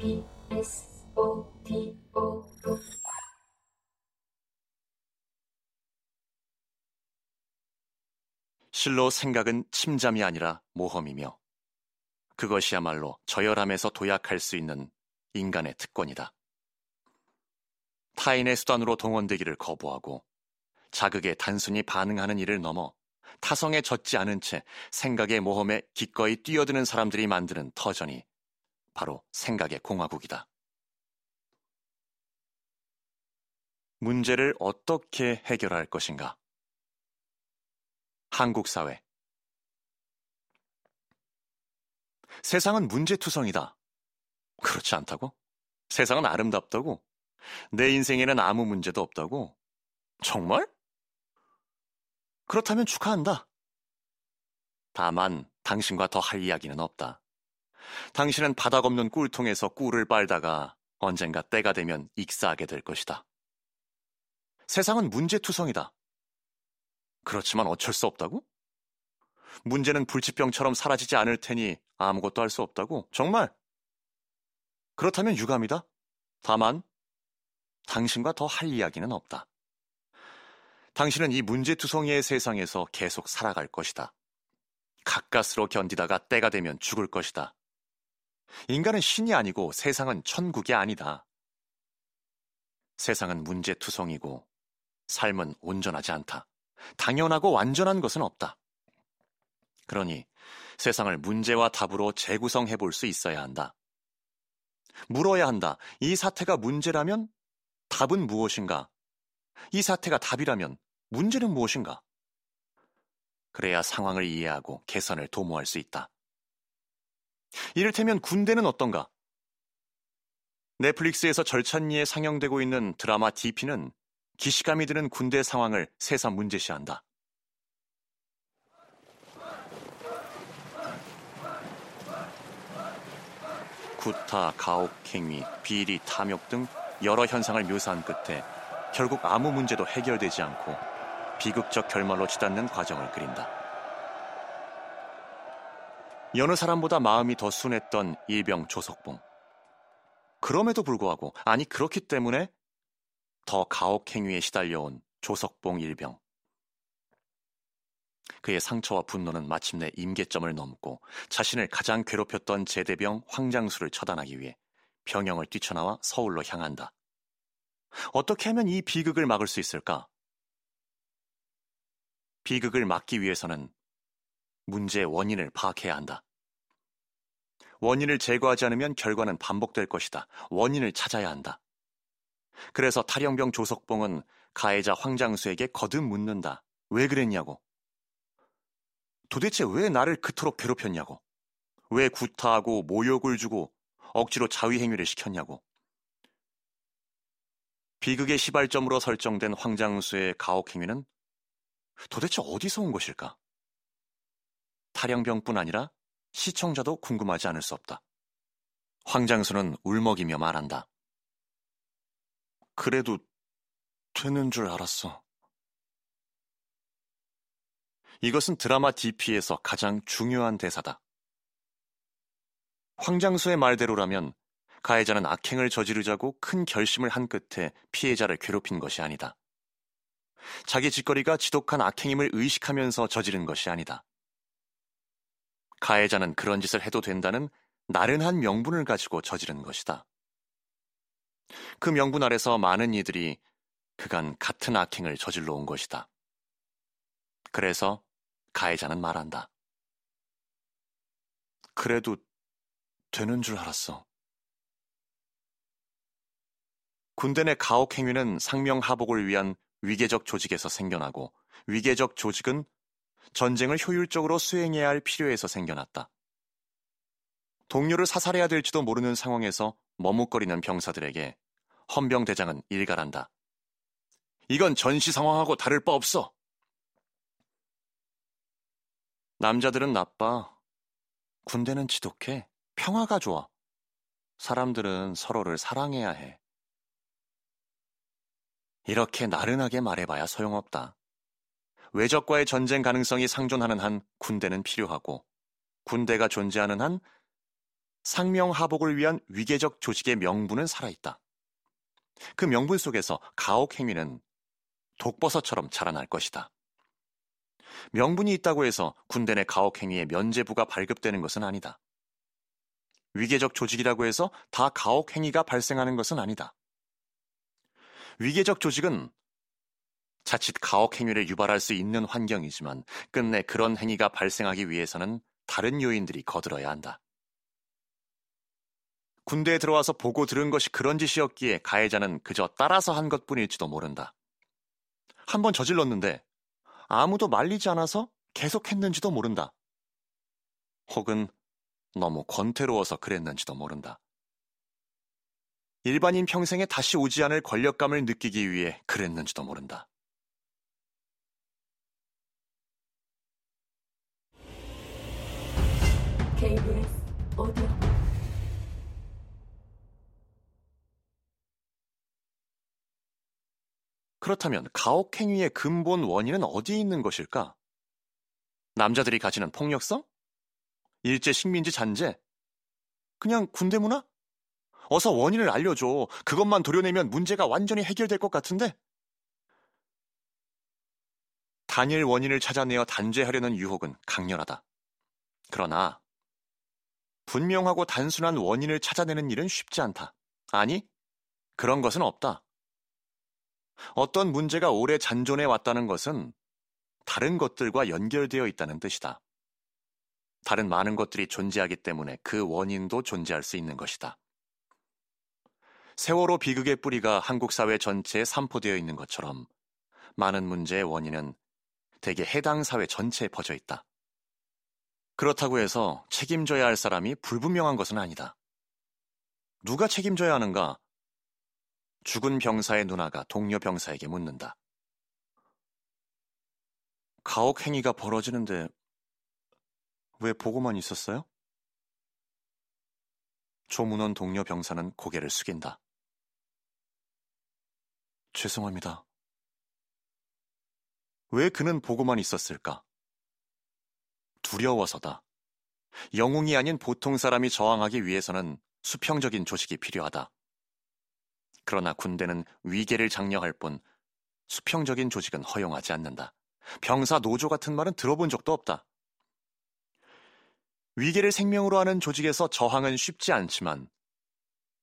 TBS 오디오북 실로 생각은 침잠이 아니라 모험이며 그것이야말로 저열함에서 도약할 수 있는 인간의 특권이다. 타인의 수단으로 동원되기를 거부하고 자극에 단순히 반응하는 일을 넘어 타성에 젖지 않은 채 생각의 모험에 기꺼이 뛰어드는 사람들이 만드는 터전이 바로 생각의 공화국이다. 문제를 어떻게 해결할 것인가? 한국 사회. 세상은 문제투성이다. 그렇지 않다고? 세상은 아름답다고? 내 인생에는 아무 문제도 없다고? 정말? 그렇다면 축하한다. 다만 당신과 더 할 이야기는 없다. 당신은 바닥 없는 꿀통에서 꿀을 빨다가 언젠가 때가 되면 익사하게 될 것이다. 세상은 문제투성이다. 그렇지만 어쩔 수 없다고? 문제는 불치병처럼 사라지지 않을 테니 아무것도 할 수 없다고? 정말? 그렇다면 유감이다. 다만 당신과 더 할 이야기는 없다. 당신은 이 문제투성이의 세상에서 계속 살아갈 것이다. 가까스로 견디다가 때가 되면 죽을 것이다. 인간은 신이 아니고 세상은 천국이 아니다. 세상은 문제투성이고 삶은 온전하지 않다. 당연하고 완전한 것은 없다. 그러니 세상을 문제와 답으로 재구성해 볼 수 있어야 한다. 물어야 한다. 이 사태가 문제라면 답은 무엇인가? 이 사태가 답이라면 문제는 무엇인가? 그래야 상황을 이해하고 개선을 도모할 수 있다. 이를테면 군대는 어떤가? 넷플릭스에서 절찬리에 상영되고 있는 드라마 DP는 기시감이 드는 군대 상황을 새삼 문제시한다. 구타, 가혹행위, 비리, 탐욕 등 여러 현상을 묘사한 끝에 결국 아무 문제도 해결되지 않고 비극적 결말로 치닫는 과정을 그린다. 여느 사람보다 마음이 더 순했던 일병 조석봉. 그럼에도 불구하고, 아니, 그렇기 때문에 더 가혹행위에 시달려온 조석봉 일병. 그의 상처와 분노는 마침내 임계점을 넘고 자신을 가장 괴롭혔던 제대병 황장수를 처단하기 위해 병영을 뛰쳐나와 서울로 향한다. 어떻게 하면 이 비극을 막을 수 있을까? 비극을 막기 위해서는 문제의 원인을 파악해야 한다. 원인을 제거하지 않으면 결과는 반복될 것이다. 원인을 찾아야 한다. 그래서 탈영병 조석봉은 가해자 황장수에게 거듭 묻는다. 왜 그랬냐고. 도대체 왜 나를 그토록 괴롭혔냐고. 왜 구타하고 모욕을 주고 억지로 자위행위를 시켰냐고. 비극의 시발점으로 설정된 황장수의 가혹행위는 도대체 어디서 온 것일까? 탈영병뿐 아니라 시청자도 궁금하지 않을 수 없다. 황장수는 울먹이며 말한다. 그래도 되는 줄 알았어. 이것은 드라마 DP에서 가장 중요한 대사다. 황장수의 말대로라면 가해자는 악행을 저지르자고 큰 결심을 한 끝에 피해자를 괴롭힌 것이 아니다. 자기 짓거리가 지독한 악행임을 의식하면서 저지른 것이 아니다. 가해자는 그런 짓을 해도 된다는 나른한 명분을 가지고 저지른 것이다. 그 명분 아래서 많은 이들이 그간 같은 악행을 저질러 온 것이다. 그래서 가해자는 말한다. 그래도 되는 줄 알았어. 군대 내 가혹 행위는 상명하복을 위한 위계적 조직에서 생겨나고 위계적 조직은 전쟁을 효율적으로 수행해야 할 필요에서 생겨났다. 동료를 사살해야 될지도 모르는 상황에서 머뭇거리는 병사들에게 헌병대장은 일갈한다. 이건 전시 상황하고 다를 바 없어. 남자들은 나빠. 군대는 지독해. 평화가 좋아. 사람들은 서로를 사랑해야 해. 이렇게 나른하게 말해봐야 소용없다. 외적과의 전쟁 가능성이 상존하는 한 군대는 필요하고, 군대가 존재하는 한 상명하복을 위한 위계적 조직의 명분은 살아있다. 그 명분 속에서 가혹 행위는 독버섯처럼 자라날 것이다. 명분이 있다고 해서 군대 내 가혹 행위에 면제부가 발급되는 것은 아니다. 위계적 조직이라고 해서 다 가혹 행위가 발생하는 것은 아니다. 위계적 조직은 자칫 가혹 행위를 유발할 수 있는 환경이지만 끝내 그런 행위가 발생하기 위해서는 다른 요인들이 거들어야 한다. 군대에 들어와서 보고 들은 것이 그런 짓이었기에 가해자는 그저 따라서 한 것뿐일지도 모른다. 한 번 저질렀는데 아무도 말리지 않아서 계속 했는지도 모른다. 혹은 너무 권태로워서 그랬는지도 모른다. 일반인 평생에 다시 오지 않을 권력감을 느끼기 위해 그랬는지도 모른다. 그렇다면 가혹행위의 근본 원인은 어디에 있는 것일까? 남자들이 가지는 폭력성? 일제 식민지 잔재? 그냥 군대 문화? 어서 원인을 알려줘. 그것만 도려내면 문제가 완전히 해결될 것 같은데? 단일 원인을 찾아내어 단죄하려는 유혹은 강렬하다. 그러나 분명하고 단순한 원인을 찾아내는 일은 쉽지 않다. 아니, 그런 것은 없다. 어떤 문제가 오래 잔존해 왔다는 것은 다른 것들과 연결되어 있다는 뜻이다. 다른 많은 것들이 존재하기 때문에 그 원인도 존재할 수 있는 것이다. 세월호 비극의 뿌리가 한국 사회 전체에 산포되어 있는 것처럼 많은 문제의 원인은 대개 해당 사회 전체에 퍼져 있다. 그렇다고 해서 책임져야 할 사람이 불분명한 것은 아니다. 누가 책임져야 하는가? 죽은 병사의 누나가 동료 병사에게 묻는다. 가혹 행위가 벌어지는데 왜 보고만 있었어요? 조문원 동료 병사는 고개를 숙인다. 죄송합니다. 왜 그는 보고만 있었을까? 두려워서다. 영웅이 아닌 보통 사람이 저항하기 위해서는 수평적인 조직이 필요하다. 그러나 군대는 위계를 장려할 뿐 수평적인 조직은 허용하지 않는다. 병사 노조 같은 말은 들어본 적도 없다. 위계를 생명으로 하는 조직에서 저항은 쉽지 않지만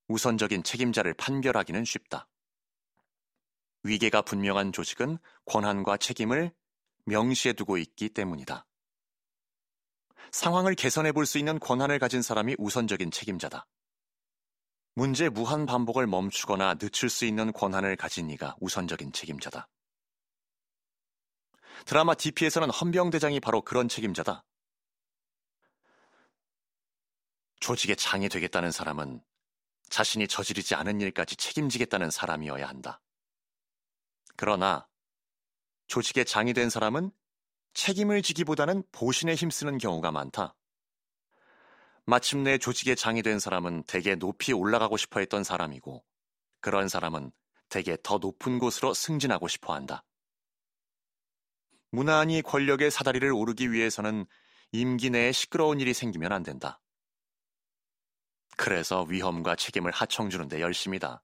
우선적인 책임자를 판별하기는 쉽다. 위계가 분명한 조직은 권한과 책임을 명시해 두고 있기 때문이다. 상황을 개선해 볼 수 있는 권한을 가진 사람이 우선적인 책임자다. 문제 무한 반복을 멈추거나 늦출 수 있는 권한을 가진 이가 우선적인 책임자다. 드라마 DP에서는 헌병대장이 바로 그런 책임자다. 조직의 장이 되겠다는 사람은 자신이 저지르지 않은 일까지 책임지겠다는 사람이어야 한다. 그러나 조직의 장이 된 사람은 책임을 지기보다는 보신에 힘쓰는 경우가 많다. 마침내 조직의 장이 된 사람은 대개 높이 올라가고 싶어 했던 사람이고, 그런 사람은 대개 더 높은 곳으로 승진하고 싶어 한다. 무난히 권력의 사다리를 오르기 위해서는 임기 내에 시끄러운 일이 생기면 안 된다. 그래서 위험과 책임을 하청주는 데 열심이다.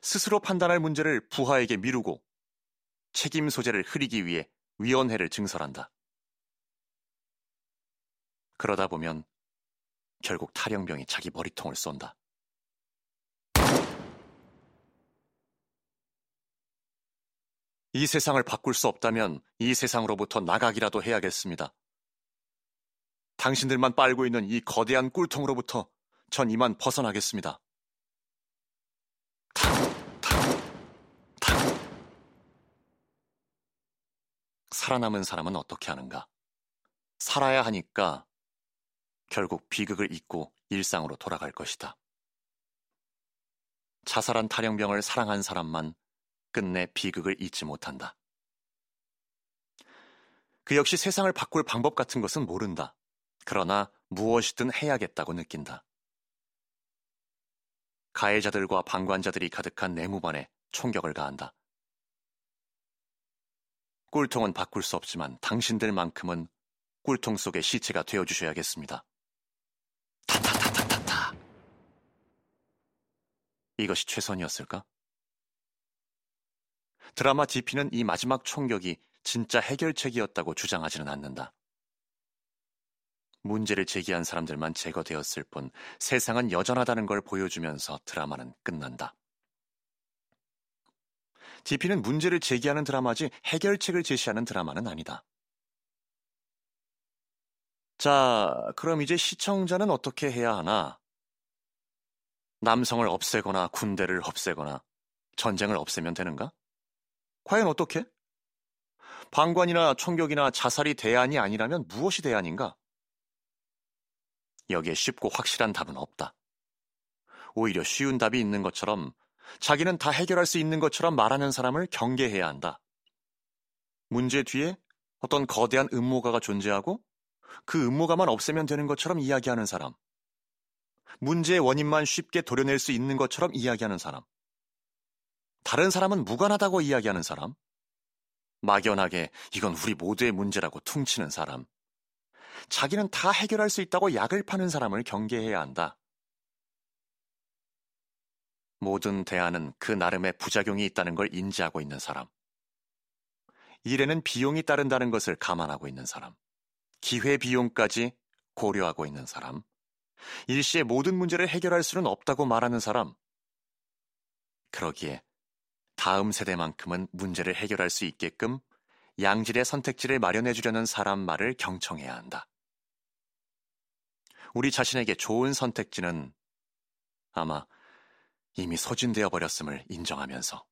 스스로 판단할 문제를 부하에게 미루고 책임 소재를 흐리기 위해 위원회를 증설한다. 그러다 보면 결국 탈영병이 자기 머리통을 쏜다. 이 세상을 바꿀 수 없다면 이 세상으로부터 나가기라도 해야겠습니다. 당신들만 빨고 있는 이 거대한 꿀통으로부터 전 이만 벗어나겠습니다. 살아남은 사람은 어떻게 하는가? 살아야 하니까 결국 비극을 잊고 일상으로 돌아갈 것이다. 자살한 탈영병을 사랑한 사람만 끝내 비극을 잊지 못한다. 그 역시 세상을 바꿀 방법 같은 것은 모른다. 그러나 무엇이든 해야겠다고 느낀다. 가해자들과 방관자들이 가득한 내 무반에 총격을 가한다. 꿀통은 바꿀 수 없지만 당신들만큼은 꿀통 속의 시체가 되어주셔야겠습니다. 타타타타타타. 이것이 최선이었을까? 드라마 DP는 이 마지막 총격이 진짜 해결책이었다고 주장하지는 않는다. 문제를 제기한 사람들만 제거되었을 뿐 세상은 여전하다는 걸 보여주면서 드라마는 끝난다. DP는 문제를 제기하는 드라마지 해결책을 제시하는 드라마는 아니다. 자, 그럼 이제 시청자는 어떻게 해야 하나? 남성을 없애거나 군대를 없애거나 전쟁을 없애면 되는가? 과연 어떻게? 방관이나 총격이나 자살이 대안이 아니라면 무엇이 대안인가? 여기에 쉽고 확실한 답은 없다. 오히려 쉬운 답이 있는 것처럼 자기는 다 해결할 수 있는 것처럼 말하는 사람을 경계해야 한다. 문제 뒤에 어떤 거대한 음모가가 존재하고 그 음모가만 없애면 되는 것처럼 이야기하는 사람. 문제의 원인만 쉽게 도려낼 수 있는 것처럼 이야기하는 사람. 다른 사람은 무관하다고 이야기하는 사람. 막연하게 이건 우리 모두의 문제라고 퉁치는 사람. 자기는 다 해결할 수 있다고 약을 파는 사람을 경계해야 한다. 모든 대안은 그 나름의 부작용이 있다는 걸 인지하고 있는 사람. 일에는 비용이 따른다는 것을 감안하고 있는 사람. 기회 비용까지 고려하고 있는 사람. 일시에 모든 문제를 해결할 수는 없다고 말하는 사람. 그러기에 다음 세대만큼은 문제를 해결할 수 있게끔 양질의 선택지를 마련해 주려는 사람 말을 경청해야 한다. 우리 자신에게 좋은 선택지는 아마 이미 소진되어 버렸음을 인정하면서